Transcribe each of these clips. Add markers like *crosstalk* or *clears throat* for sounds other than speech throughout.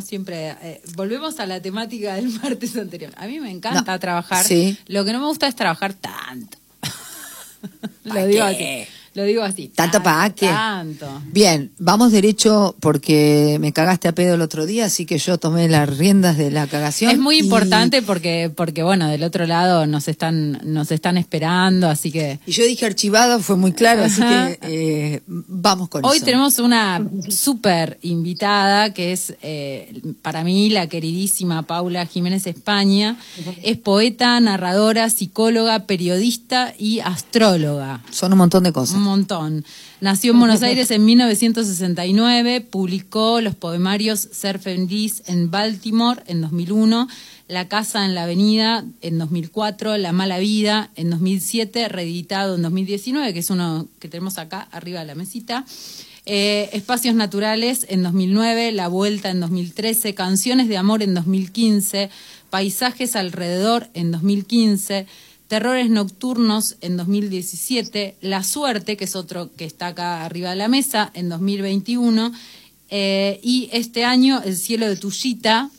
siempre eh, volvemos a la temática del *laughs* martes anterior. A mí me encanta trabajar. Sí. Lo que no me gusta es trabajar tanto. *laughs* Lo digo así. Lo digo así. ¿Tanto para qué? Tanto. Bien, vamos derecho porque me cagaste a pedo el otro día, así que yo tomé las riendas de la cagación. Es muy importante porque, porque bueno, del otro lado nos están, nos están esperando, así que. Y yo dije archivado, fue muy claro, así que eh, vamos con Hoy tenemos una súper invitada que es eh, para mí la queridísima Paula Jiménez España. Es poeta, narradora, psicóloga, periodista y astróloga. Son un montón de cosas montón. Nació en Buenos *laughs* Aires en 1969, publicó los poemarios Ser Feliz en Baltimore en 2001, La Casa en la Avenida en 2004, La Mala Vida en 2007, reeditado en 2019, que es uno que tenemos acá arriba de la mesita. Eh, Espacios Naturales en 2009, La Vuelta en 2013, Canciones de Amor en 2015, Paisajes alrededor en 2015, Terrores Nocturnos en 2017, La Suerte, que es otro que está acá arriba de la mesa, en 2021, eh, y este año El Cielo de Tullita,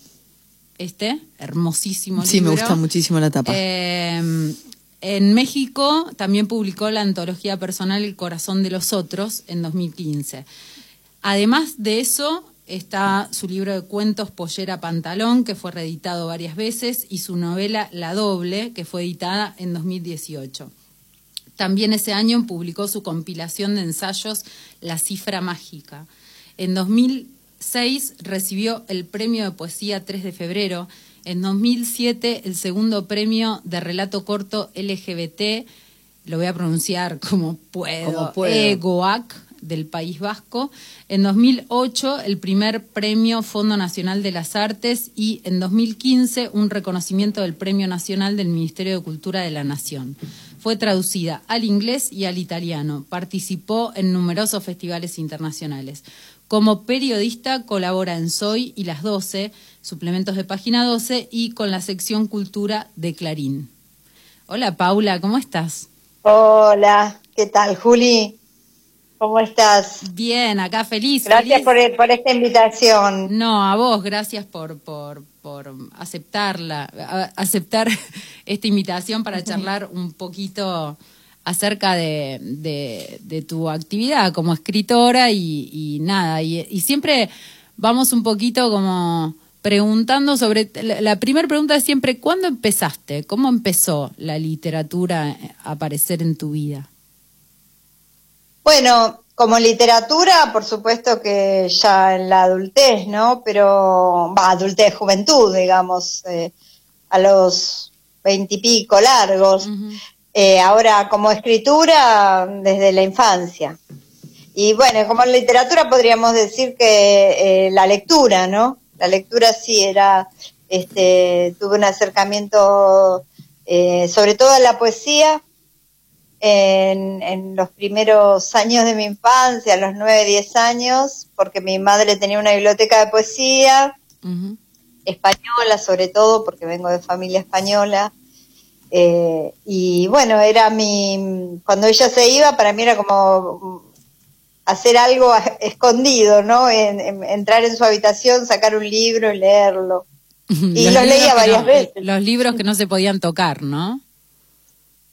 este, hermosísimo Sí, me gusta muchísimo la tapa. Eh, en México también publicó la antología personal El Corazón de los Otros en 2015. Además de eso, está su libro de cuentos Pollera Pantalón, que fue reeditado varias veces, y su novela La Doble, que fue editada en 2018. También ese año publicó su compilación de ensayos La Cifra Mágica. En 2006 recibió el premio de poesía 3 de febrero. En 2007 el segundo premio de relato corto LGBT, lo voy a pronunciar como puedo, como puedo. EGOAC, del País Vasco. En 2008, el primer premio Fondo Nacional de las Artes y en 2015, un reconocimiento del Premio Nacional del Ministerio de Cultura de la Nación. Fue traducida al inglés y al italiano. Participó en numerosos festivales internacionales. Como periodista colabora en Soy y Las 12, suplementos de Página 12 y con la sección Cultura de Clarín. Hola Paula, ¿cómo estás? Hola, ¿qué tal Juli? ¿Cómo estás? Bien, acá feliz. Gracias Por, esta invitación. No, a vos, gracias por, por, por aceptarla, aceptar *laughs* esta invitación para charlar un poquito acerca de, de, tu actividad como escritora y, nada, y, siempre vamos un poquito como preguntando sobre, la, la primera pregunta es siempre, ¿cuándo empezaste? ¿Cómo empezó la literatura a aparecer en tu vida? Bueno, como literatura, por supuesto que ya en la adultez, ¿no? Pero, va, adultez, juventud, digamos, eh, a los veintipico largos. Eh, ahora, como escritura, desde la infancia. Y bueno, como literatura podríamos decir que eh, la lectura, ¿no? La lectura sí era, este, tuve un acercamiento sobre todo a la poesía, en, los primeros años de mi infancia, a los 9, 10 años, porque mi madre tenía una biblioteca de poesía, española sobre todo, porque vengo de familia española. Eh, y bueno, era mi. Cuando ella se iba, para mí era como hacer algo escondido, ¿no? entrar en su habitación, sacar un libro y leerlo. Y lo leía varias veces. Los libros que no se podían tocar, ¿no?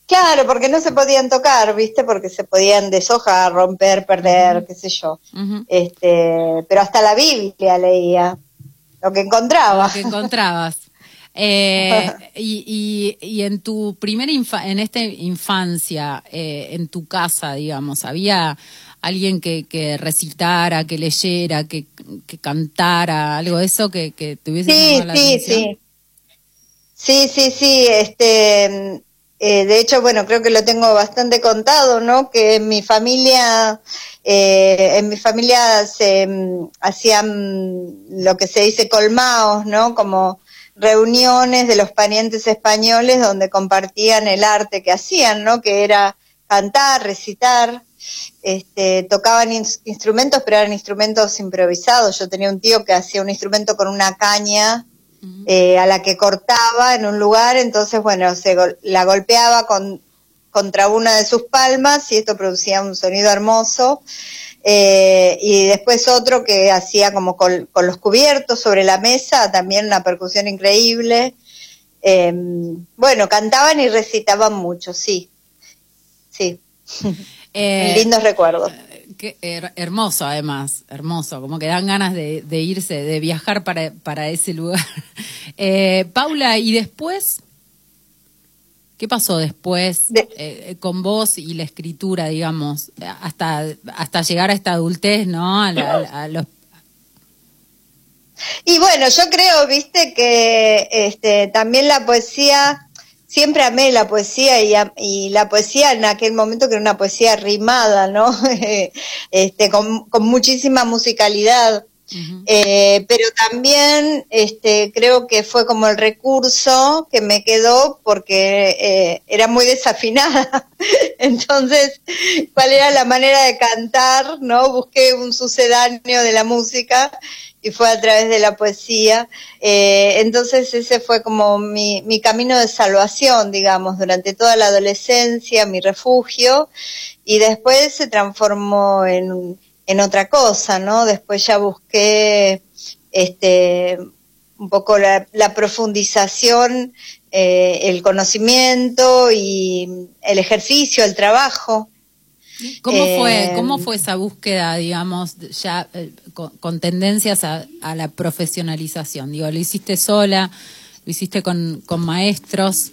Claro, porque no se podían tocar, ¿viste? Porque se podían deshojar, romper, perder, qué sé yo. este, pero hasta la Biblia leía, lo que encontraba. Lo que encontrabas. Eh, *laughs* y, y, y, en tu primera en esta infancia, eh, en tu casa, digamos, había alguien que, que recitara, que leyera, que, que cantara, algo de eso que, que tuviese sí, la sí, sí. Sí, sí, sí, este eh, de hecho, bueno, creo que lo tengo bastante contado, ¿no? Que en mi familia, eh, en mi familia se mm, hacían lo que se dice colmaos, ¿no? Como reuniones de los parientes españoles donde compartían el arte que hacían, ¿no? Que era cantar, recitar, este, tocaban instrumentos, pero eran instrumentos improvisados. Yo tenía un tío que hacía un instrumento con una caña eh, a la que cortaba en un lugar, entonces, bueno, se la golpeaba con, contra una de sus palmas y esto producía un sonido hermoso. Eh, y después otro que hacía como con, los cubiertos sobre la mesa, también una percusión increíble. Em, bueno, cantaban y recitaban mucho, sí. Sí. Eh, *laughs* Lindos recuerdos. Qué hermoso, además, hermoso, como que dan ganas de, irse, de viajar para, para ese lugar. *laughs* Eh, Paula, ¿y después? ¿Qué pasó después eh, con vos y la escritura, digamos, hasta, hasta llegar a esta adultez, ¿no? A, los... Y bueno, yo creo, viste, que este, también la poesía, siempre amé la poesía y, y, la poesía en aquel momento que era una poesía rimada, ¿no? *laughs* este, con, con muchísima musicalidad. Eh, pero también este, creo que fue como el recurso que me quedó porque eh, era muy desafinada. *laughs* Entonces, ¿cuál era la manera de cantar? ¿No? Busqué un sucedáneo de la música y fue a través de la poesía. Eh, entonces ese fue como mi, mi camino de salvación, digamos, durante toda la adolescencia, mi refugio, y después se transformó en, en otra cosa, ¿no? Después ya busqué este, un poco la, profundización, eh, el conocimiento y el ejercicio, el trabajo. ¿Cómo fue, eh, cómo fue esa búsqueda, digamos, ya eh, con, tendencias a, la profesionalización? Digo, ¿lo hiciste sola? ¿Lo hiciste con, con maestros?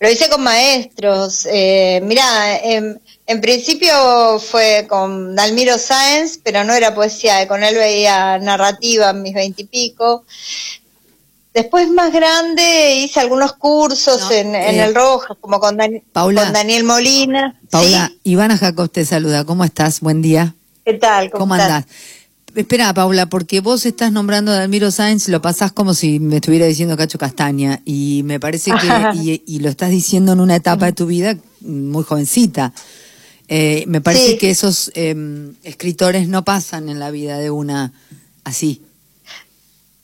Lo hice con maestros. Eh, mirá, en, principio fue con Dalmiro Sáenz, pero no era poesía, con él veía narrativa en mis veintipico. Después más grande hice algunos cursos en, eh, el Rojo, como con, Daniel Molina. Paula, Ivana Jacob te saluda. ¿Cómo estás? Buen día. ¿Qué tal? ¿Cómo, andás? Espera, Paula, porque vos estás nombrando a Dalmiro Sáenz, lo pasás como si me estuviera diciendo Cacho Castaña, y me parece que, *laughs* y, lo estás diciendo en una etapa de tu vida muy jovencita. Eh, me parece que esos em, escritores no pasan en la vida de una así.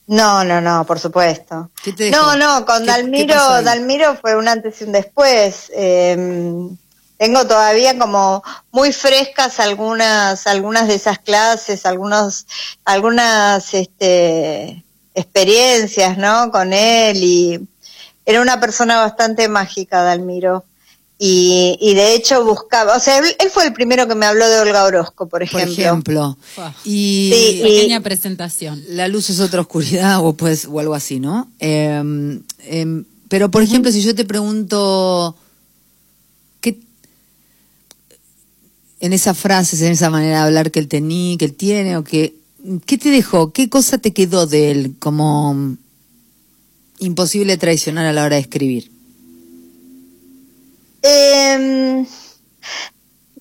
No, no, no, por supuesto. no, no, con Dalmiro, Dalmiro fue un antes y un después. Eh, tengo todavía como muy frescas algunas algunas de esas clases algunos algunas este experiencias no con él y era una persona bastante mágica Dalmiro y, y de hecho buscaba, o sea, él, fue el primero que me habló de Olga Orozco, por ejemplo. Por ejemplo. Y pequeña presentación. La luz es otra oscuridad o pues o algo así, ¿no? Em, em, pero por ejemplo, si yo te pregunto en esas frases, en esa manera de hablar que él tenía, que él tiene, o que, ¿qué te dejó? ¿Qué cosa te quedó de él como imposible traicionar a la hora de escribir? Em,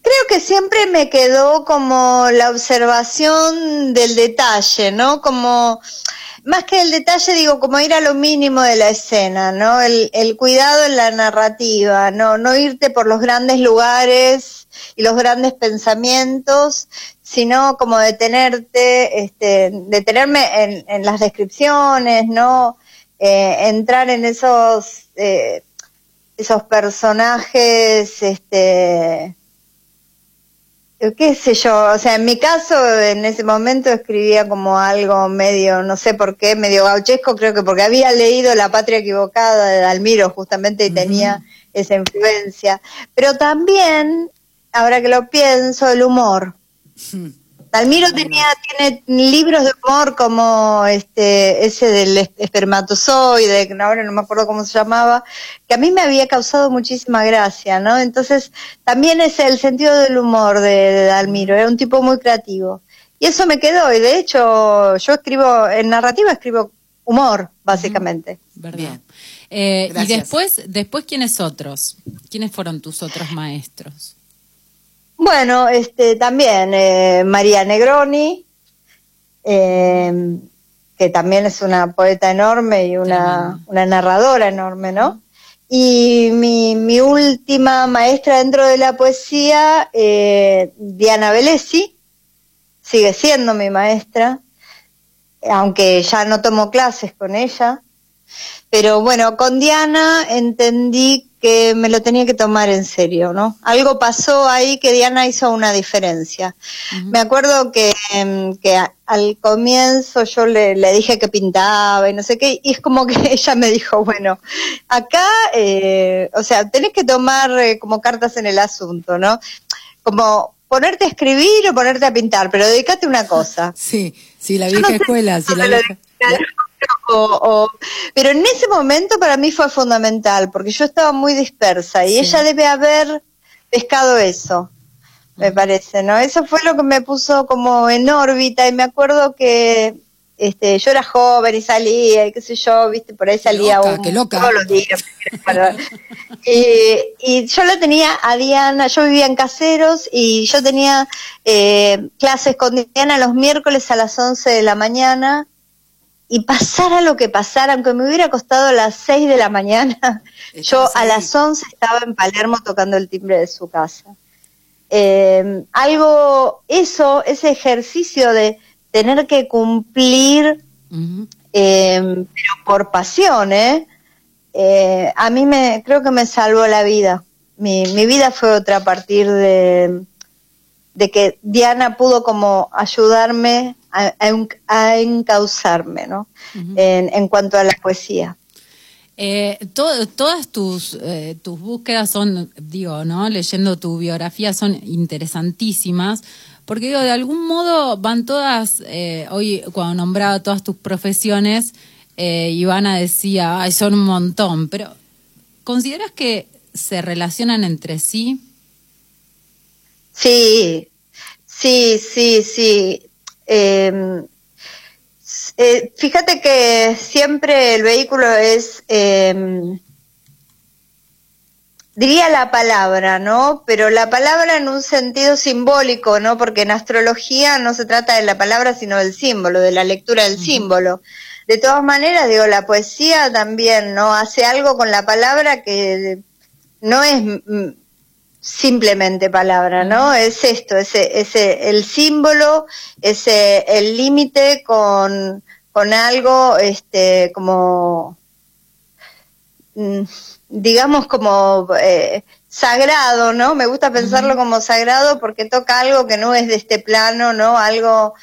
creo que siempre me quedó como la observación del detalle, ¿no? Como más que el detalle, digo, como ir a lo mínimo de la escena, ¿no? El, cuidado en la narrativa, ¿no? No irte por los grandes lugares y los grandes pensamientos, sino como detenerte, este, detenerme en, en las descripciones, ¿no? Eh, entrar en esos, eh, esos personajes, este, qué sé yo, o sea, en mi caso en ese momento escribía como algo medio, no sé por qué, medio gauchesco, creo que porque había leído La Patria Equivocada de Dalmiro justamente y tenía esa influencia, pero también, ahora que lo pienso, el humor. Almiro tenía, tiene libros de humor como este, ese del espermatozoide, que ahora no me acuerdo cómo se llamaba, que a mí me había causado muchísima gracia, ¿no? Entonces, también es el sentido del humor de, de Dalmiro, era un tipo muy creativo. Y eso me quedó, y de hecho, yo escribo, en narrativa escribo humor, básicamente. Verdad. Eh, y después, después, ¿quiénes otros? ¿Quiénes fueron tus otros maestros? Bueno, este, también eh, María Negroni, eh, que también es una poeta enorme y una, una narradora enorme, ¿no? Y mi, mi, última maestra dentro de la poesía, eh, Diana Velesi, sigue siendo mi maestra, aunque ya no tomo clases con ella. Pero bueno, con Diana entendí que me lo tenía que tomar en serio, ¿no? Algo pasó ahí que Diana hizo una diferencia. Me acuerdo que, em, que al comienzo yo le, dije que pintaba y no sé qué, y es como que *laughs* ella me dijo, bueno, acá, eh, o sea, tenés que tomar eh, como cartas en el asunto, ¿no? Como ponerte a escribir o ponerte a pintar, pero dedícate a una cosa. *laughs* Sí, sí, la vieja escuela, sí, la vieja... pero en ese momento para mí fue fundamental, porque yo estaba muy dispersa y ella debe haber pescado eso, me parece, ¿no? Eso fue lo que me puso como en órbita y me acuerdo que este, yo era joven y salía y qué sé yo, viste, por ahí salía un, loca. todos los días. y, yo lo tenía a Diana, yo vivía en Caseros y yo tenía eh, clases con Diana los miércoles a las 11 de la mañana y pasara lo que pasara, aunque me hubiera costado a las 6 de la mañana, *laughs* yo a las 11 estaba en Palermo tocando el timbre de su casa. Eh, algo, eso, ese ejercicio de tener que cumplir, eh, pero por pasión, ¿eh? ¿eh? a mí me, creo que me salvó la vida. Mi, mi vida fue otra a partir de, de que Diana pudo como ayudarme a, encauzarme, ¿no? en, cuanto a la poesía. Eh, todas tus, eh, tus búsquedas son, digo, ¿no? Leyendo tu biografía son interesantísimas, porque digo, de algún modo van todas, eh, hoy cuando nombraba todas tus profesiones, Ivana decía, ay, son un montón, pero ¿consideras que se relacionan entre sí? Sí, sí, sí, sí. Em, eh, fíjate que siempre el vehículo es, eh, diría la palabra, ¿no? Pero la palabra en un sentido simbólico, ¿no? Porque en astrología no se trata de la palabra, sino del símbolo, de la lectura del símbolo. De todas maneras, digo, la poesía también, ¿no? Hace algo con la palabra que no es simplemente palabra, ¿no? Es esto, ese, ese, el símbolo, ese, el límite con, con algo, este, como, mm, digamos como eh, sagrado, ¿no? Me gusta pensarlo como sagrado porque toca algo que no es de este plano, ¿no? Algo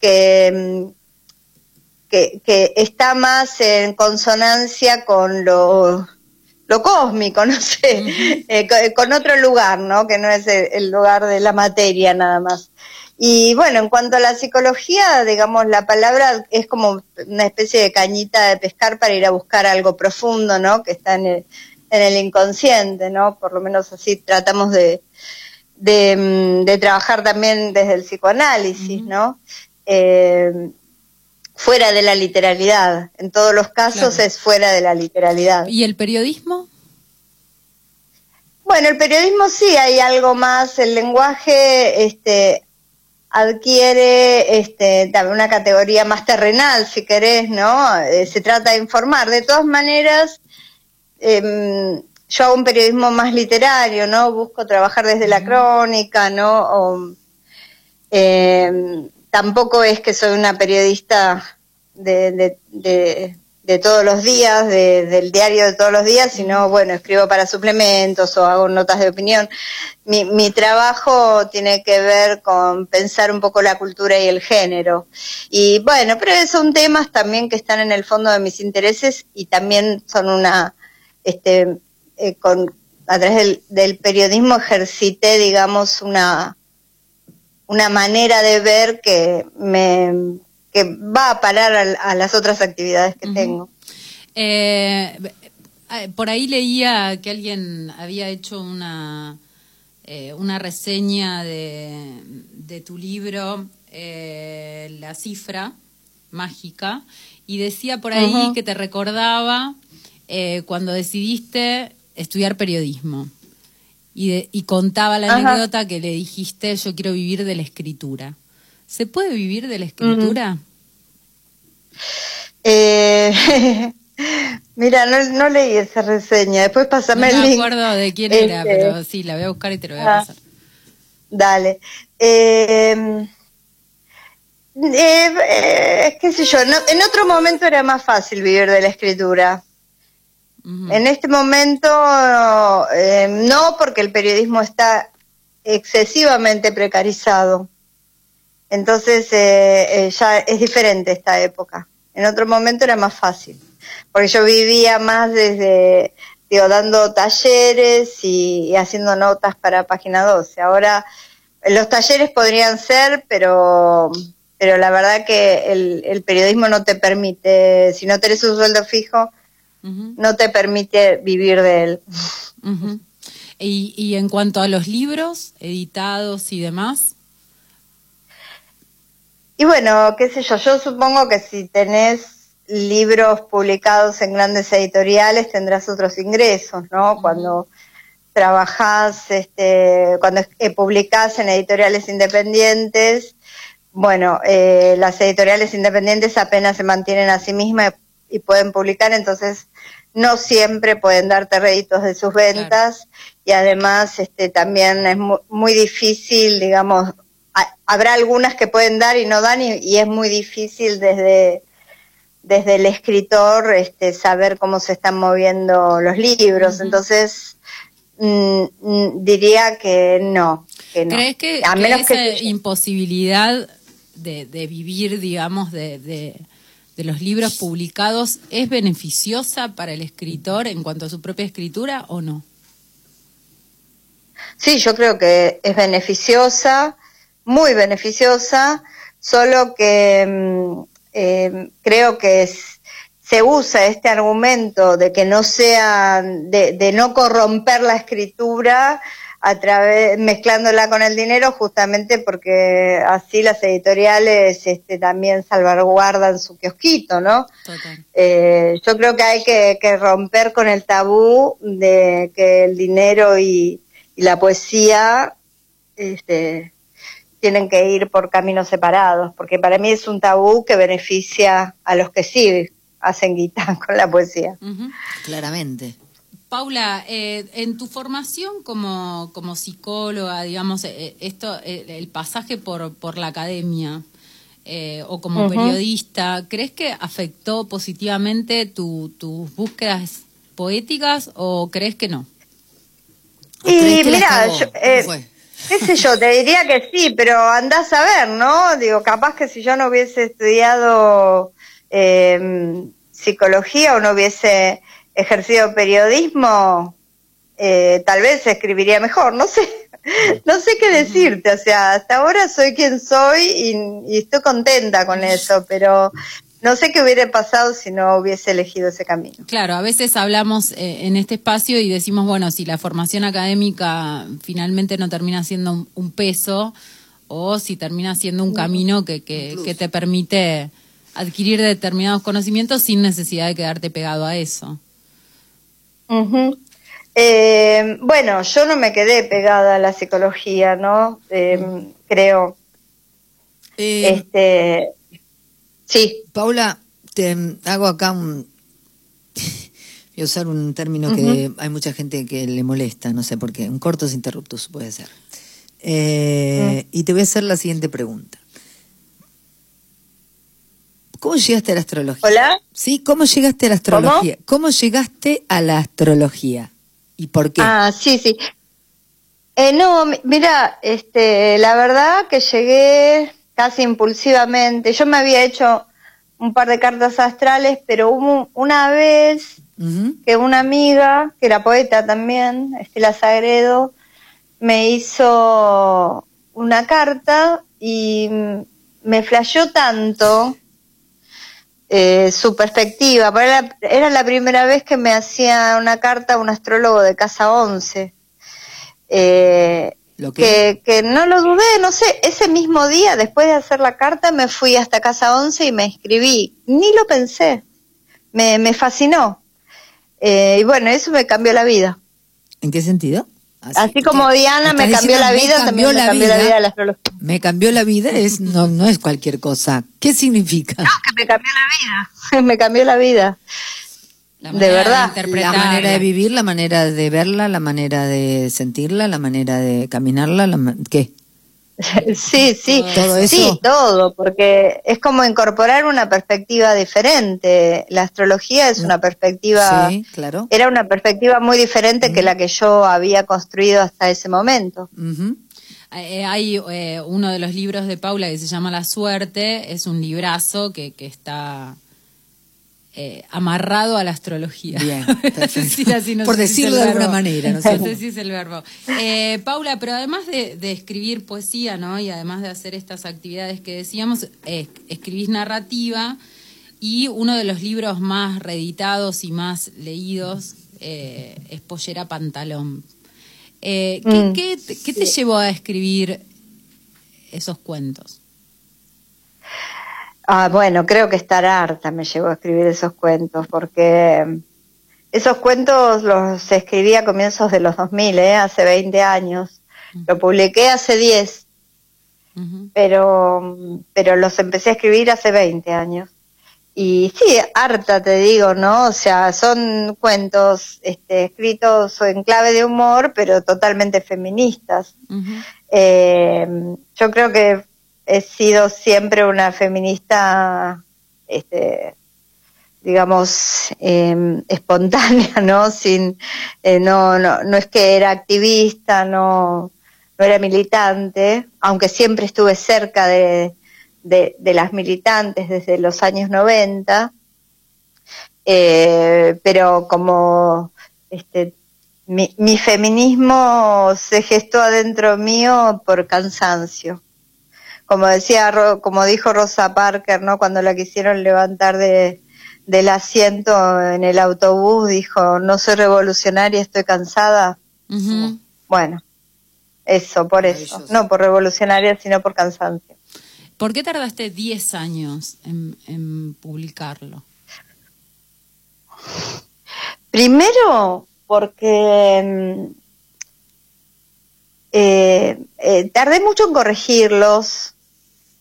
que, mm, que, que está más en consonancia con lo lo cósmico, *laughs* no sé, eh, con otro lugar, ¿no? Que no es el, lugar de la materia nada más. Y bueno, en cuanto a la psicología, digamos, la palabra es como una especie de cañita de pescar para ir a buscar algo profundo, ¿no? Que está en el, en el inconsciente, ¿no? Por lo menos así tratamos de, de, mm, trabajar también desde el psicoanálisis, ¿no? Eh, fuera de la literalidad. En todos los casos es fuera de la literalidad. ¿Y el periodismo? Bueno, el periodismo sí hay algo más. El lenguaje este, adquiere este, también una categoría más terrenal, si querés, ¿no? Eh, se trata de informar. De todas maneras, em, yo hago un periodismo más literario, ¿no? Busco trabajar desde la crónica, ¿no? O, em, tampoco es que soy una periodista de, de, todos los días, del diario de todos los días, sino, bueno, escribo para suplementos o hago notas de opinión. Mi, mi trabajo tiene que ver con pensar un poco la cultura y el género. Y bueno, pero son temas también que están en el fondo de mis intereses y también son una, este, eh, con, a través del, del periodismo ejercité, digamos, una, una manera de ver que me que va a parar a, las otras actividades que tengo. Eh, eh, por ahí leía que alguien había hecho una, eh, una reseña de, de tu libro, La cifra mágica, y decía por ahí que te recordaba cuando decidiste estudiar periodismo y, contaba la anécdota que le dijiste, yo quiero vivir de la escritura. ¿Se puede vivir de la escritura? Eh, *laughs* mira, no, leí esa reseña. Después pásame no el link. No me acuerdo de quién era, este, pero sí, la voy a buscar y te lo voy a ah, pasar. Dale. Eh, eh, qué sé yo, en otro momento era más fácil vivir de la escritura. En este momento eh, no, porque el periodismo está excesivamente precarizado. Entonces eh, eh, ya es diferente esta época. En otro momento era más fácil, porque yo vivía más desde, digo, dando talleres y, haciendo notas para Página 12. Ahora los talleres podrían ser, pero pero la verdad que el, periodismo no te permite, si no tenés un sueldo fijo, no te permite vivir de él. ¿Y, ¿Y en cuanto a los libros editados y demás? Y bueno, qué sé yo, yo supongo que si tenés libros publicados en grandes editoriales tendrás otros ingresos, ¿no? Cuando trabajás, este, cuando eh, publicás en editoriales independientes, bueno, eh, las editoriales independientes apenas se mantienen a sí mismas y pueden publicar, entonces no siempre pueden darte réditos de sus ventas y además este, también es muy difícil, digamos, habrá algunas que pueden dar y no dan y, es muy difícil desde desde el escritor este, saber cómo se están moviendo los libros. Entonces, mm, mm, diría que no. ¿Crees que, a menos esa imposibilidad de, vivir, digamos, de, de, los libros publicados es beneficiosa para el escritor en cuanto a su propia escritura o no? Sí, yo creo que es beneficiosa muy beneficiosa, solo que mm, eh, creo que se usa este argumento de que no sea, de, no corromper la escritura a través, mezclándola con el dinero, justamente porque así las editoriales este, también salvaguardan su kiosquito, ¿no? Eh, yo creo que hay que, romper con el tabú de que el dinero y, y la poesía este, tienen que ir por caminos separados, porque para mí es un tabú que beneficia a los que sí hacen guita *laughs* con la poesía. Claramente. Paula, eh, en tu formación como, como psicóloga, digamos, eh, esto, el pasaje por, por la academia eh, o como periodista, ¿crees que afectó positivamente tus búsquedas poéticas o crees que no? Y mira, yo, qué sé yo, te diría que sí, pero andás a ver, ¿no? Digo, capaz que si yo no hubiese estudiado eh, psicología o no hubiese ejercido periodismo, eh, tal vez escribiría mejor, no sé, no sé qué decirte, o sea, hasta ahora soy quien soy y, y estoy contenta con eso, pero no sé qué hubiera pasado si no hubiese elegido ese camino. Claro, a veces hablamos eh, en este espacio y decimos, bueno, si la formación académica finalmente no termina siendo un, peso o si termina siendo un camino que, que, te permite adquirir determinados conocimientos sin necesidad de quedarte pegado a eso. Eh, bueno, yo no me quedé pegada a la psicología, ¿no? Eh, creo. este, Sí. Paula, te hago acá un... Voy a usar un término que hay mucha gente que le molesta, no sé por qué, un cortos interruptus puede ser. Eh, mm. Y te voy a hacer la siguiente pregunta. ¿Cómo llegaste a la astrología? ¿Hola? Sí, ¿cómo llegaste a la astrología? ¿Cómo, llegaste a la astrología? ¿Y por qué? Ah, sí, sí. Eh, no, mira, este, la verdad que llegué casi impulsivamente. Yo me había hecho un par de cartas astrales, pero hubo una vez que una amiga, que era poeta también, Estela Sagredo, me hizo una carta y me flasheó tanto eh, su perspectiva. Era, era, la primera vez que me hacía una carta a un astrólogo de Casa 11. Eh, que... que... no lo dudé, no sé, ese mismo día, después de hacer la carta, me fui hasta casa 11 y me escribí. Ni lo pensé, me, me fascinó. Eh, y bueno, eso me cambió la vida. ¿En qué sentido? Así, como Diana me cambió la vida, también me cambió la vida la astrología. Me cambió la vida es no no es cualquier cosa. ¿Qué significa? No, que me cambió la vida. *laughs* me cambió la vida de verdad. la manera de vivir, la manera de verla, la manera de sentirla, la manera de caminarla, la ¿qué? Sí, *laughs* sí, ¿Todo eso? sí, todo, porque es como incorporar una perspectiva diferente. La astrología es una perspectiva, Sí, claro. era una perspectiva muy diferente que la que yo había construido hasta ese momento. Ujú. Eh, hay eh, uno de los libros de Paula que se llama La Suerte, es un librazo que, que está eh, amarrado a la astrología. Bien, *laughs* Es perfecto. decir, así no Por sé si decirlo de alguna manera, ¿no es *laughs* No sé si es el verbo. Eh, Paula, pero además de, de escribir poesía, ¿no? Y además de hacer estas actividades que decíamos, eh, escribís narrativa y uno de los libros más reeditados y más leídos eh, es Pollera Pantalón. Eh, ¿qué, Mm, qué qué te llevó a escribir esos cuentos? Ah, bueno, creo que estar harta me llevó a escribir esos cuentos, porque mm, esos cuentos los escribí a comienzos de los 2000, ¿eh? hace 20 años. Lo publiqué hace 10, Ujú. pero, mm, pero los empecé a escribir hace 20 años. Y sí, harta te digo, ¿no? O sea, son cuentos este, escritos en clave de humor, pero totalmente feministas. Eh, yo creo que he sido siempre una feminista, este, digamos, eh, *laughs* espontánea, ¿no? Sin, eh, no, no, no es que era activista, no, no era militante, aunque siempre estuve cerca de las militantes desde los años 90, eh, pero como este, mi, mi feminismo se gestó adentro mío por cansancio. Como decía, Ro- como dijo Rosa Parker, ¿no? Cuando la quisieron levantar de, del asiento en el autobús, dijo, no soy revolucionaria, estoy cansada. Bueno, eso, por eso. No por revolucionaria, sino por cansancio. ¿Por qué tardaste 10 años en, en publicarlo? Primero, porque mm, eh, eh, tardé mucho en corregirlos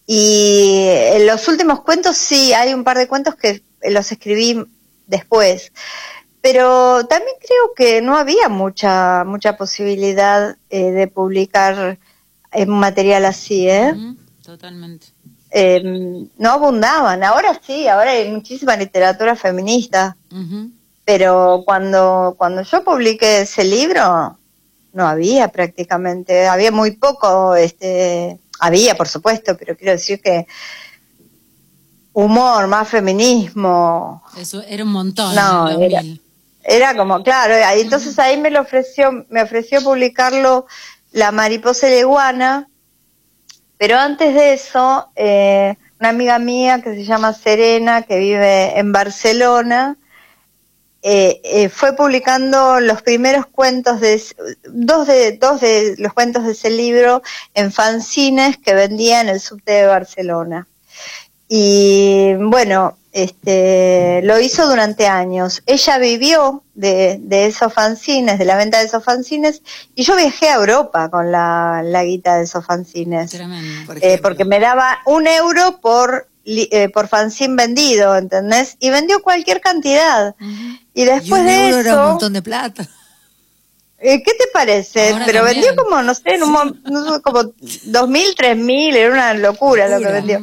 y en los últimos cuentos sí, hay un par de cuentos que los escribí después, pero también creo que no había mucha mucha posibilidad eh, de publicar eh, material así, ¿eh? Totalmente. Eh, no abundaban. Ahora sí, ahora hay muchísima literatura feminista Ujú. pero cuando cuando yo publiqué ese libro no había prácticamente había muy poco este había por supuesto pero quiero decir que humor más feminismo Eso era un montón. No, en era- 2000. era como claro ahí- entonces ahí me lo ofreció me ofreció publicarlo la mariposa y la iguana pero antes de eso eh, una amiga mía que se llama Serena que vive en Barcelona eh, eh, fue publicando los primeros cuentos de dos de dos de los cuentos de ese libro en fanzines que vendía en el subte de Barcelona. Y bueno este lo hizo durante años. Ella vivió de, de esos fanzines de la venta de esos fanzines y yo viajé a Europa con la, la guita de esos fanzines. Tremendo. Por eh, porque me daba un euro por eh, por fanzine vendido, ¿entendés? Y vendió cualquier cantidad. Y después de eso, era un montón de plata. eh, ¿qué te parece? Ahora Pero también. vendió como, no sé, en un, no sé, como dos mil, tres mil, era una locura, lo que vendió.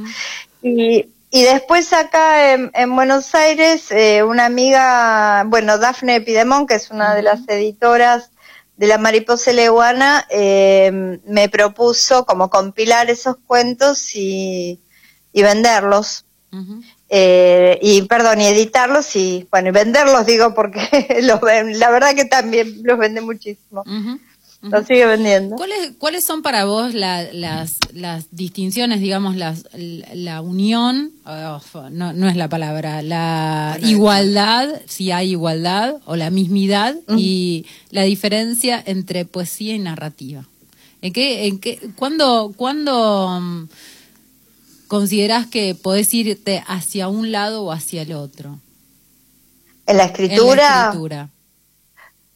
Y, y después acá en, en Buenos Aires, eh, una amiga, bueno, Dafne Epidemón, que es una de las editoras de la Mariposa Leguana, eh, me propuso como compilar esos cuentos y, y venderlos. Eh, y perdón, y editarlos y bueno, y venderlos digo porque *laughs* los ven- la verdad que también los vende muchísimo. Los sigue vendiendo. ¿Cuáles, ¿Cuáles son para vos la- las, las distinciones, digamos, las, la, la unión, oh, no, no es la palabra, la Bueno, igualdad, si hay igualdad, o la mismidad, y la diferencia entre poesía y narrativa? ¿En qué, en qué, ¿Cuándo, cuándo considerás que podés irte hacia un lado o hacia el otro? En la En escritura, la escritura.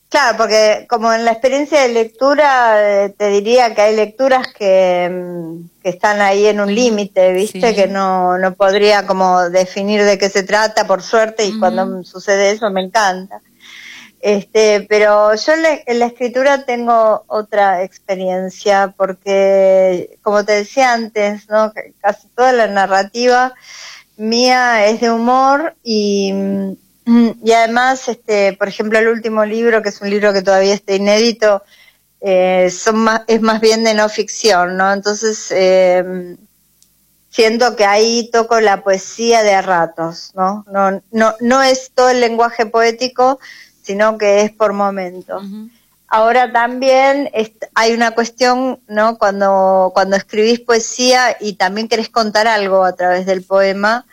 claro, porque como en la experiencia de lectura, eh, te diría que hay lecturas que, mm, que están ahí en un límite, ¿viste? Sí. Que no, no podría como definir de qué se trata, por suerte, y cuando sucede eso me encanta. Este, pero yo en la escritura tengo otra experiencia porque, como te decía antes, ¿no? casi toda la narrativa mía es de humor y, y además, este, por ejemplo, el último libro, que es un libro que todavía está inédito, eh, son más, es más bien de no ficción, ¿no? Entonces, eh, siento que ahí toco la poesía de a ratos, ¿no? No, no, no es todo el lenguaje poético, sino que es por momentos. Ahora también hay una cuestión, ¿no? Cuando, cuando escribís poesía y también querés contar algo a través del poema,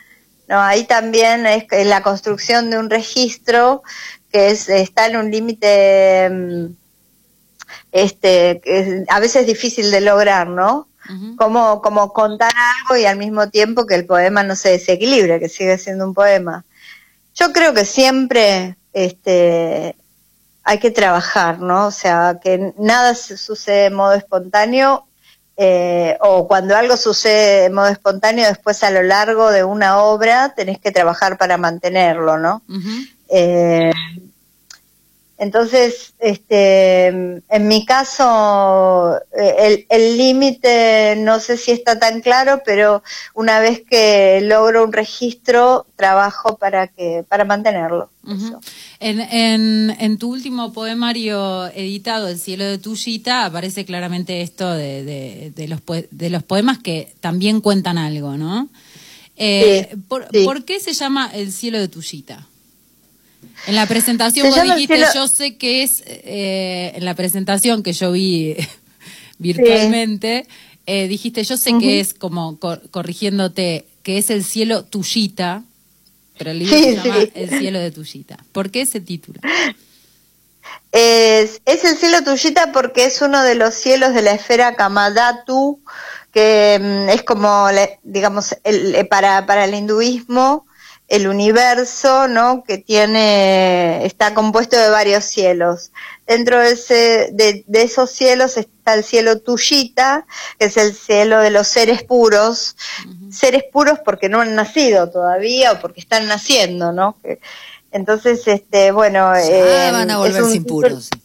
¿no? Ahí también es la construcción de un registro que es, está en un límite, mm, este, que a veces difícil de lograr, ¿no? como, como contar algo y al mismo tiempo que el poema no se desequilibre, que sigue siendo un poema. Yo creo que siempre este, hay que trabajar, ¿no? O sea, que nada sucede de modo espontáneo eh, o cuando algo sucede de modo espontáneo, después a lo largo de una obra tenés que trabajar para mantenerlo, ¿no? Entonces, este, en mi caso, eh, el límite no sé si está tan claro, pero una vez que logro un registro, trabajo para que para mantenerlo. en, en, en, tu último poemario editado, El cielo de Tuyita, aparece claramente esto de, de, los, de los poemas que también cuentan algo, ¿no? Eh, por, ¿Por qué se llama El cielo de Tuyita? En la presentación vos dijiste, yo sé que es, eh, en la presentación que yo vi *laughs* virtualmente, eh, dijiste, yo sé que es como corrigiéndote, que es el cielo tuyita, pero el libro se llama El cielo de tuyita. ¿Por qué ese título? Es, es, el cielo tuyita porque es uno de los cielos de la esfera Kamadatu, que mm, es como, digamos, el, para, para el hinduismo, el universo, ¿no? Que tiene, está compuesto de varios cielos. Dentro de, ese, de, esos cielos está el cielo Tushita, que es el cielo de los seres puros. Seres puros porque no han nacido todavía o porque están naciendo, ¿no? Entonces, este, bueno. Eh, van a volverse impuros. *laughs*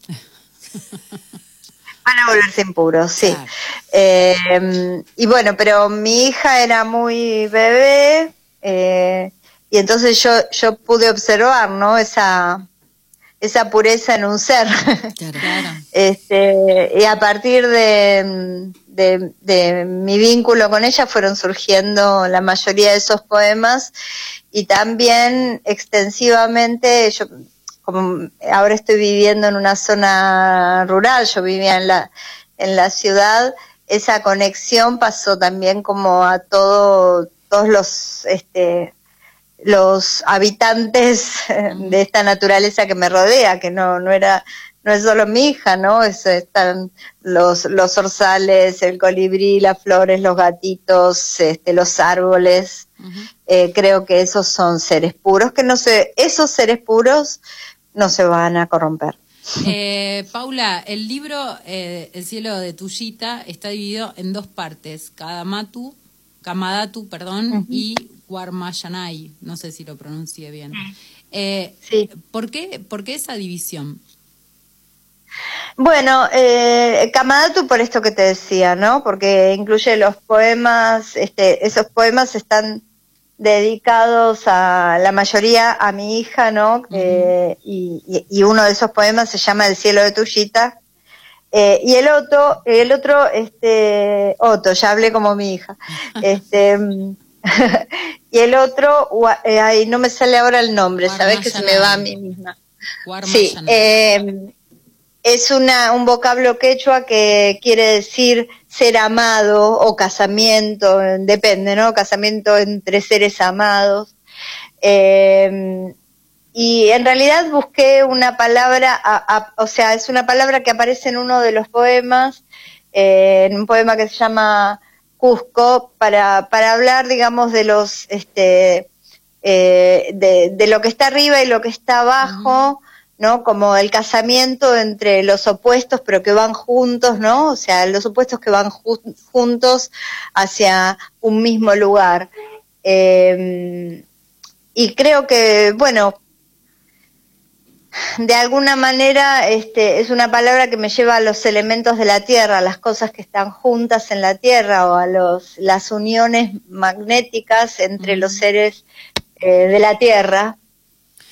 Van a volverse impuros, sí. Eh, y bueno, pero mi hija era muy bebé. Eh, y entonces yo, yo pude observar, ¿no? Esa, esa pureza en un ser. *laughs* este, y a partir de, de, mi vínculo con ella fueron surgiendo la mayoría de esos poemas y también extensivamente, yo como ahora estoy viviendo en una zona rural, yo vivía en la, en la ciudad, esa conexión pasó también como a todo, todos los, este, los habitantes de esta naturaleza que me rodea, que no, no era, no es solo mi hija, ¿no? están los, los orzales, el colibrí, las flores, los gatitos, este, los árboles. Eh, creo que esos son seres puros, que no se, esos seres puros no se van a corromper. Eh, Paula, el libro eh, El cielo de Tuyita está dividido en dos partes, Kadamatu, Kamadatu, perdón, y Guarmayanay, no sé si lo pronuncie bien. Eh, sí. ¿por, qué, ¿Por qué esa división? Bueno, eh, Kamadatu por esto que te decía, ¿no? Porque incluye los poemas, este, esos poemas están dedicados a la mayoría a mi hija, ¿no? Eh, y, uno de esos poemas se llama El cielo de Tullita. Eh, y el otro, el otro, este, Otto, ya hablé como mi hija. *laughs* Este, *laughs* y el otro, eh, ay, no me sale ahora el nombre, sabes que se me va a mí misma. Sí, eh, es una, un vocablo quechua que quiere decir ser amado o casamiento, depende, ¿no? Casamiento entre seres amados. Eh, y en realidad busqué una palabra, o sea, es una palabra que aparece en uno de los poemas, en un poema que se llama Cusco para, para hablar, digamos, de los, este, eh, de, de, lo que está arriba y lo que está abajo, ¿no? Como el casamiento entre los opuestos, pero que van juntos, ¿no? O sea, los opuestos que van juntos hacia un mismo lugar. Em, y creo que, bueno, de alguna manera este, es una palabra que me lleva a los elementos de la Tierra, a las cosas que están juntas en la Tierra o a los, las uniones magnéticas entre los seres eh, de la Tierra.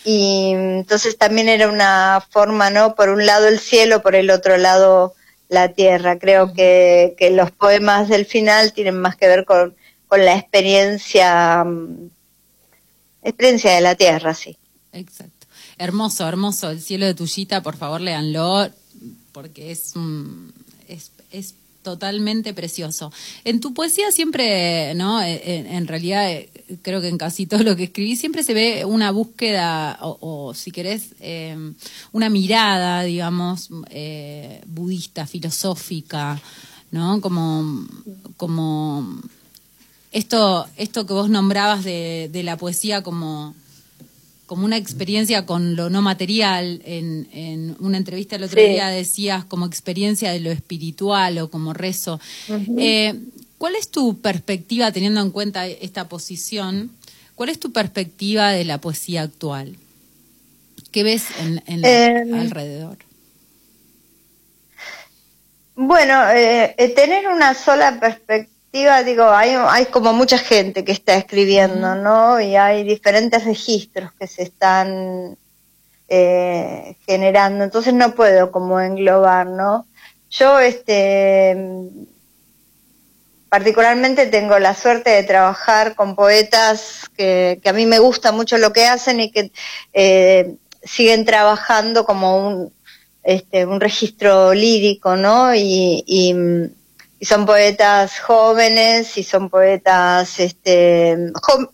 Y entonces también era una forma, ¿no? Por un lado el cielo, por el otro lado la Tierra. Creo que, que los poemas del final tienen más que ver con, con la experiencia, mm, experiencia de la Tierra, sí. Exacto. Hermoso, hermoso. El cielo de Tullita, por favor, léanlo, porque es, es, es totalmente precioso. En tu poesía siempre, ¿no? Eh, en, realidad, eh, creo que en casi todo lo que escribí, siempre se ve una búsqueda, o, si querés, una mirada, digamos, eh, budista, filosófica, ¿no? Como, como esto, esto que vos nombrabas de, de la poesía como como una experiencia con lo no material. En, en una entrevista el otro día decías como experiencia de lo espiritual o como rezo. Eh, ¿Cuál es tu perspectiva, teniendo en cuenta esta posición, cuál es tu perspectiva de la poesía actual? ¿Qué ves en, en em, alrededor? Bueno, eh, eh, tener una sola perspectiva digo, hay, hay como mucha gente que está escribiendo, ¿no? Y hay diferentes registros que se están eh, generando, entonces no puedo como englobar, ¿no? Yo, este, particularmente tengo la suerte de trabajar con poetas que, que a mí me gusta mucho lo que hacen y que eh, siguen trabajando como un, este, un registro lírico, ¿no? y, y son poetas jóvenes y son poetas este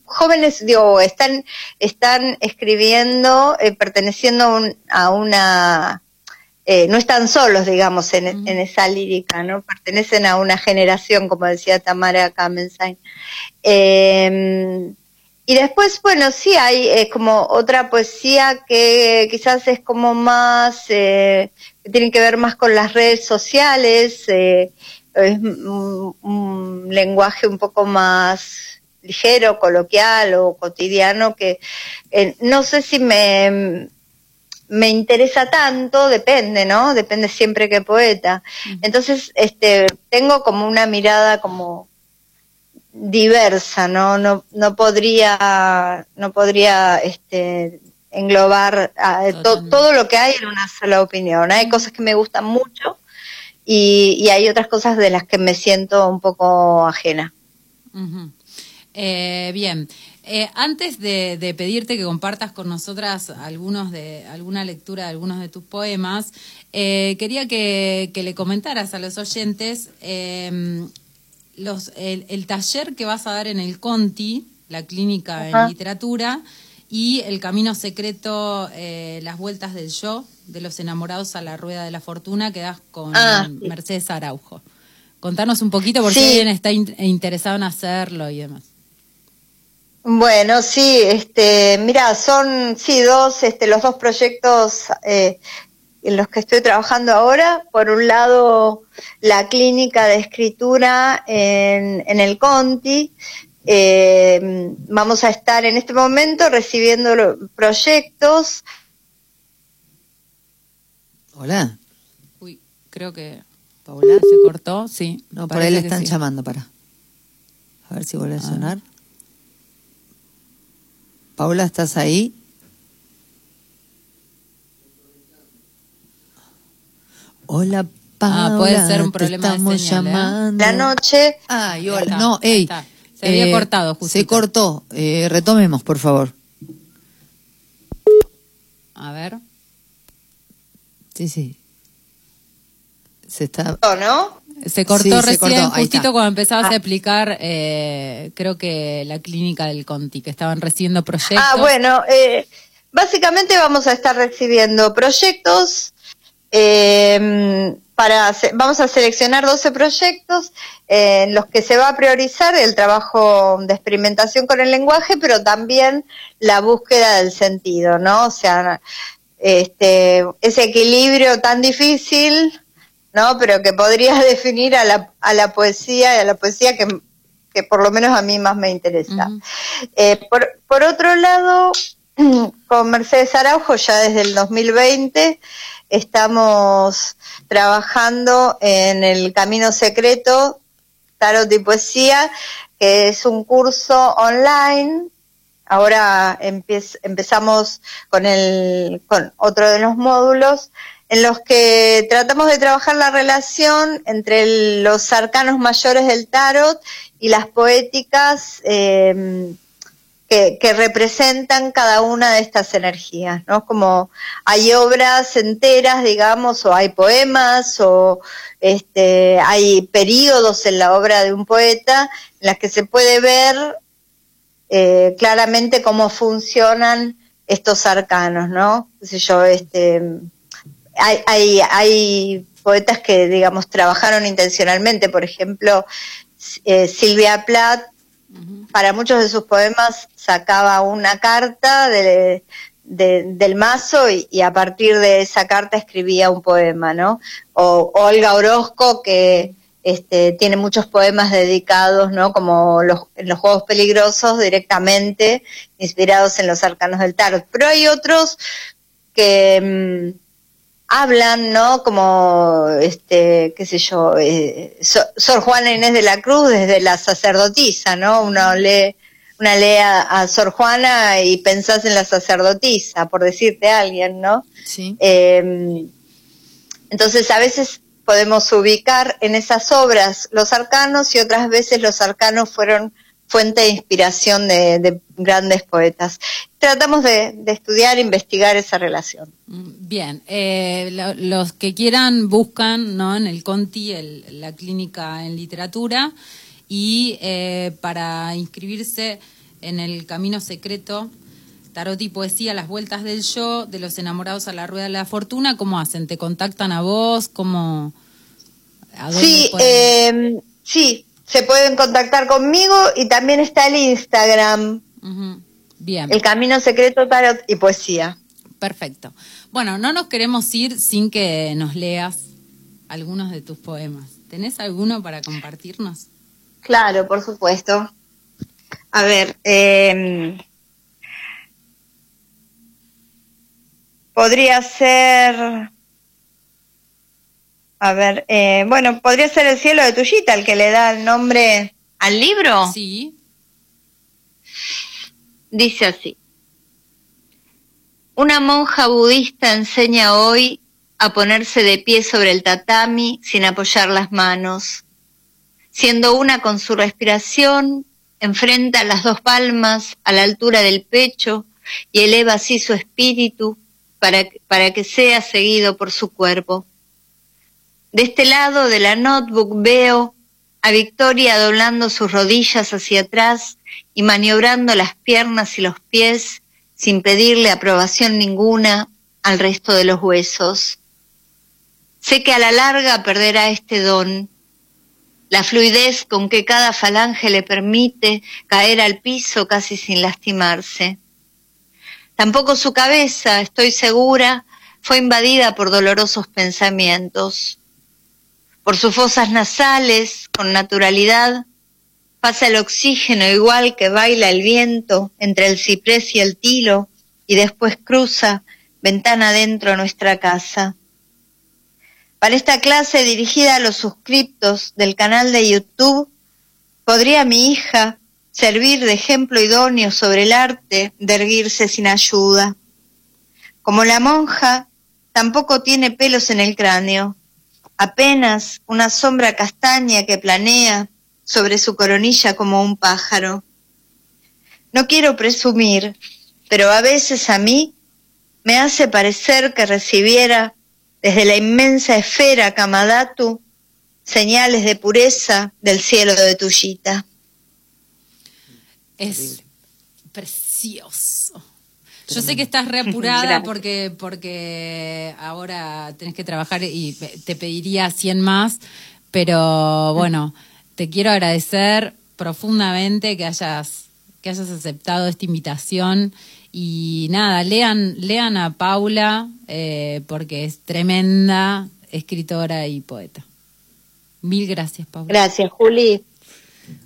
jóvenes digo están están escribiendo eh, perteneciendo a una eh, no están solos digamos en, esa lírica no pertenecen a una generación como decía Tamara Kamenstein. Em, y después bueno sí hay eh, como otra poesía que quizás es como más que tiene que ver más con las redes sociales es un, lenguaje un poco más ligero, coloquial o cotidiano que eh, no sé si me, me interesa tanto, depende, ¿no? Depende siempre qué poeta. Entonces, este, tengo como una mirada como diversa, ¿no? No, no podría, no podría, este, englobar ah, todo lo que hay en una sola opinión. Hay cosas que me gustan mucho y, hay otras cosas de las que me siento un poco ajena. Eh, bien, eh, antes de, pedirte que compartas con nosotras algunos de alguna lectura de algunos de tus poemas, eh, quería que, le comentaras a los oyentes em, los, el, taller que vas a dar en el Conti, la clínica en literatura, y el camino secreto, las vueltas del yo, de los enamorados a la rueda de la fortuna que das con ah, Mercedes Araujo. Contanos un poquito por si alguien está interesado en hacerlo y demás. Bueno, sí, este, mira, son sí dos, este, los dos proyectos eh, en los que estoy trabajando ahora. Por un lado, la clínica de escritura en, en el Conti. Eh, vamos a estar en este momento recibiendo proyectos Hola. Uy, creo que Paula se cortó, sí. No, por ahí le están llamando, para. A ver si vuelve a sonar. Paula, ¿estás ahí? Hola, Paula. Ah, puede ser un problema estamos de señal, ¿eh? llamando. La noche. Ay, hola. No, ey. Se había eh, cortado, justo. Se cortó. Eh, retomemos, por favor. A ver. Sí, sí. Se está... ¿No? Se cortó recién, justito cuando empezabas a ah. explicar, eh, creo que la clínica del Conti, que estaban recibiendo proyectos. Ah, bueno, eh, básicamente vamos a estar recibiendo proyectos. Eh, para vamos a seleccionar 12 proyectos en los que se va a priorizar el trabajo de experimentación con el lenguaje, pero también la búsqueda del sentido, ¿no? O sea, este, ese equilibrio tan difícil, ¿no? Pero que podría *laughs* definir a la, a la poesía y a la poesía que, por lo menos a mí más me interesa. Eh, por, por, otro lado, *clears throat* con Mercedes Araujo ya desde el 2020 estamos trabajando en el Camino Secreto Tarot y Poesía, que es un curso online. Ahora empezamos con, el, con otro de los módulos en los que tratamos de trabajar la relación entre los arcanos mayores del tarot y las poéticas eh, que, representan cada una de estas energías, ¿no? Como hay obras enteras, digamos, o hay poemas, o este, hay periodos en la obra de un poeta en las que se puede ver eh, claramente cómo funcionan estos arcanos, ¿no? yo, este, hay, hay, hay poetas que, digamos, trabajaron intencionalmente, por ejemplo, eh, Silvia Plath para muchos de sus poemas sacaba una carta de, del mazo y, a partir de esa carta escribía un poema, ¿no? O, Olga Orozco, que este, tiene muchos poemas dedicados, ¿no? Como los, los Juegos Peligrosos, directamente inspirados en los arcanos del tarot. Pero hay otros que... Mm, hablan, ¿no? Como, este, qué sé yo, eh, Sor Juana Inés de la Cruz desde la sacerdotisa, ¿no? Uno lee, una lee a, Sor Juana y pensás en la sacerdotisa, por decirte a alguien, ¿no? Sí. Em, entonces, a veces podemos ubicar en esas obras los arcanos y otras veces los arcanos fueron fuente de inspiración de, grandes poetas. Tratamos de, estudiar e investigar esa relación. Mm, bien, eh, los que quieran buscan ¿no? en el Conti la clínica en literatura y eh, para inscribirse en el Camino Secreto Tarot y Poesía, Las Vueltas del Yo, de los enamorados a la Rueda de la Fortuna, ¿cómo hacen? ¿Te contactan a vos? ¿Cómo? sí, eh, sí, se pueden contactar conmigo y también está el Instagram. Bien. El Camino Secreto Tarot y Poesía. Perfecto. Bueno, no nos queremos ir sin que nos leas algunos de tus poemas. ¿Tenés alguno para compartirnos? Claro, por supuesto. A ver, em, podría ser a ver, eh, bueno, podría ser el cielo de Tuyita el que le da el nombre al libro. Sí. Dice así. Una monja budista enseña hoy a ponerse de pie sobre el tatami sin apoyar las manos. Siendo una con su respiración, enfrenta las dos palmas a la altura del pecho y eleva así su espíritu para, para que sea seguido por su cuerpo. De este lado de la notebook veo a Victoria doblando sus rodillas hacia atrás y maniobrando las piernas y los pies sin pedirle aprobación ninguna al resto de los huesos. Sé que a la larga perderá este don, la fluidez con que cada falange le permite caer al piso casi sin lastimarse. Tampoco su cabeza, estoy segura, fue invadida por dolorosos pensamientos. Por sus fosas nasales, con naturalidad, pasa el oxígeno igual que baila el viento entre el ciprés y el tilo y después cruza ventana adentro nuestra casa. Para esta clase dirigida a los suscriptos del canal de YouTube, ¿podría mi hija servir de ejemplo idóneo sobre el arte de erguirse sin ayuda? Como la monja, tampoco tiene pelos en el cráneo, apenas una sombra castaña que planea sobre su coronilla como un pájaro. No quiero presumir, pero a veces a mí me hace parecer que recibiera desde la inmensa esfera Kamadatu señales de pureza del cielo de Tullita. Es precioso. Yo sé que estás reapurada porque, porque ahora tenés que trabajar y te pediría 100 más, pero bueno, te quiero agradecer profundamente que hayas, que hayas aceptado esta invitación y nada, lean, lean a Paula eh, porque es tremenda escritora y poeta. Mil gracias, Paula. Gracias, Juli.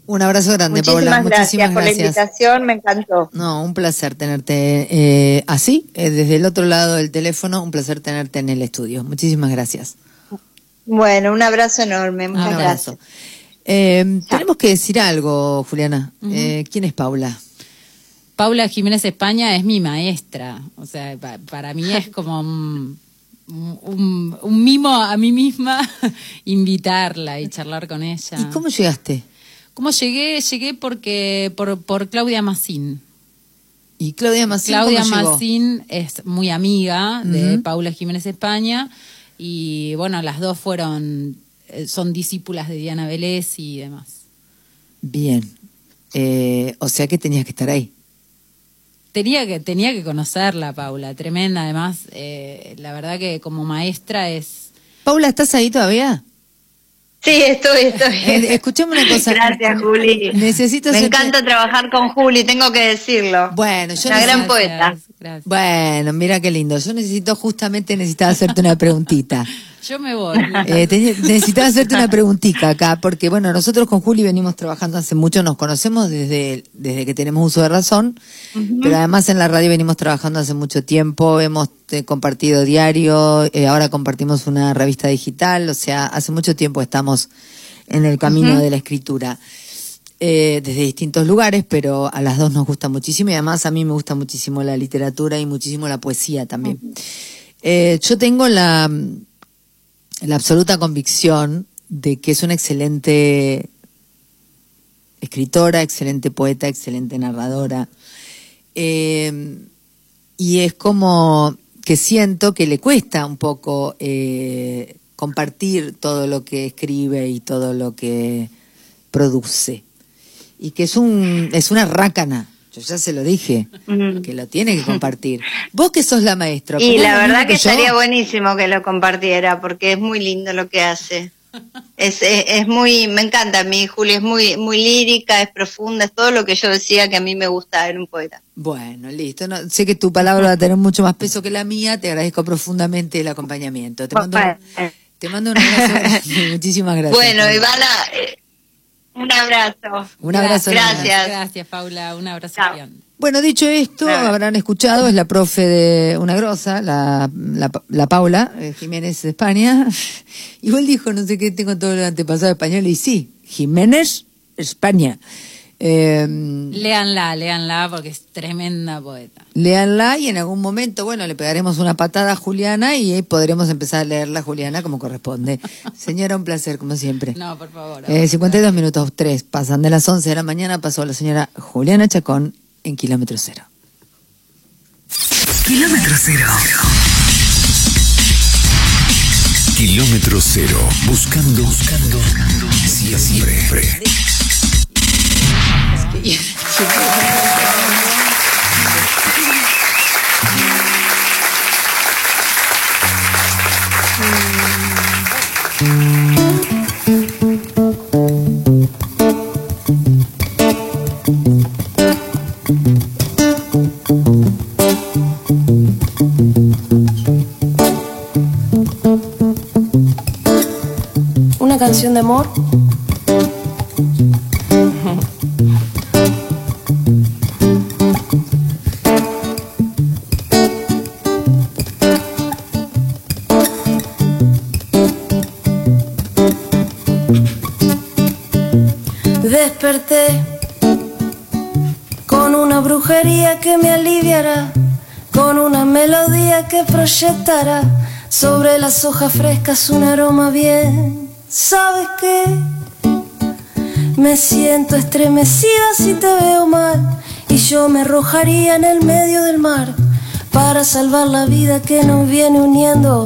Un abrazo grande, Muchísimas gracias Muchísimas por gracias. la invitación, me encantó. No, un placer tenerte eh, así, eh, desde el otro lado del teléfono, un placer tenerte en el estudio. Muchísimas gracias. Bueno, un abrazo enorme, muchas Un abrazo. gracias. Eh, tenemos que decir algo, Juliana. Eh, ¿Quién es Paula? Paula Jiménez España es mi maestra. O sea, pa- para mí es como un, un- un mimo a mí misma *laughs* invitarla y charlar con ella. ¿Y cómo llegaste? ¿Cómo llegué? Llegué porque por, por Claudia Massín. ¿Y Claudia Massín Claudia? Massín es muy amiga de. Paula Jiménez España y bueno, las dos fueron, eh, son discípulas de Diana Vélez y demás. Bien. Eh, o sea que tenías que estar ahí. Tenía que, tenía que conocerla, Paula, tremenda. Además, eh, la verdad que como maestra es... Paula, ¿estás ahí todavía? Sí, estoy, estoy. Eh, escuchame una cosa. Gracias, Juli. Necesito Me encanta trabajar con Juli, tengo que decirlo. Bueno, yo Una gran poeta. Gracias. Bueno, mira qué lindo. Yo necesito justamente necesitaba hacerte una preguntita. Yo me voy. *laughs* Eh, te- necesitaba *laughs* hacerte una preguntita acá, porque bueno, nosotros con Juli venimos trabajando hace mucho, nos conocemos desde, desde que tenemos uso de razón, pero además en la radio venimos trabajando hace mucho tiempo, hemos eh, compartido diario, eh, ahora compartimos una revista digital, o sea, hace mucho tiempo estamos en el camino de la escritura. eh, desde distintos lugares, pero a las dos nos gusta muchísimo y además a mí me gusta muchísimo la literatura y muchísimo la poesía también. Eh, yo tengo la, la absoluta convicción de que es una excelente escritora, excelente poeta, excelente narradora. Eh, y es como que siento que le cuesta un poco eh, compartir todo lo que escribe y todo lo que produce. Y que es un es una rácana. Yo ya se lo dije, Mm. que lo tiene que compartir. Vos que sos la maestra. Y ¿opinás la verdad que estaría buenísimo que lo compartiera, porque es muy lindo lo que hace. Es, es, es muy, me encanta a mí, Juli, es muy, muy lírica, es profunda, es todo lo que yo decía que a mí me gusta en un poeta. Bueno, listo. No, sé que tu palabra va a tener mucho más peso que la mía. Te agradezco profundamente el acompañamiento. Te mando, un- te mando un abrazo. grande. *laughs* Muchísimas gracias. Bueno, Ivana, eh, un abrazo. Un abrazo. Gracias. Gracias, Paula. Un abrazo. Bueno, dicho esto, Claro. habrán escuchado, es la profe de una grosa, la, la, la Paula eh, Jiménez de España. *laughs* Igual dijo, no sé qué, tengo todo el antepasado español, y sí, Jiménez, España. Eh, Léanla, léanla porque es tremenda poeta. Léanla y en algún momento, bueno, le pegaremos una patada a Juliana y ahí podremos empezar a leerla, Juliana, como corresponde. Señora, un placer, como siempre. No, por favor. Eh, 52 minutos 3, pasan de las 11 de la mañana, pasó la señora Juliana Chacón en kilómetro cero. Kilómetro cero. Kilómetro cero. Buscando, buscando, siempre. Una canción de amor. Las hojas frescas un aroma bien. ¿Sabes qué? Me siento estremecida si te veo mal y yo me arrojaría en el medio del mar para salvar la vida que nos viene uniendo.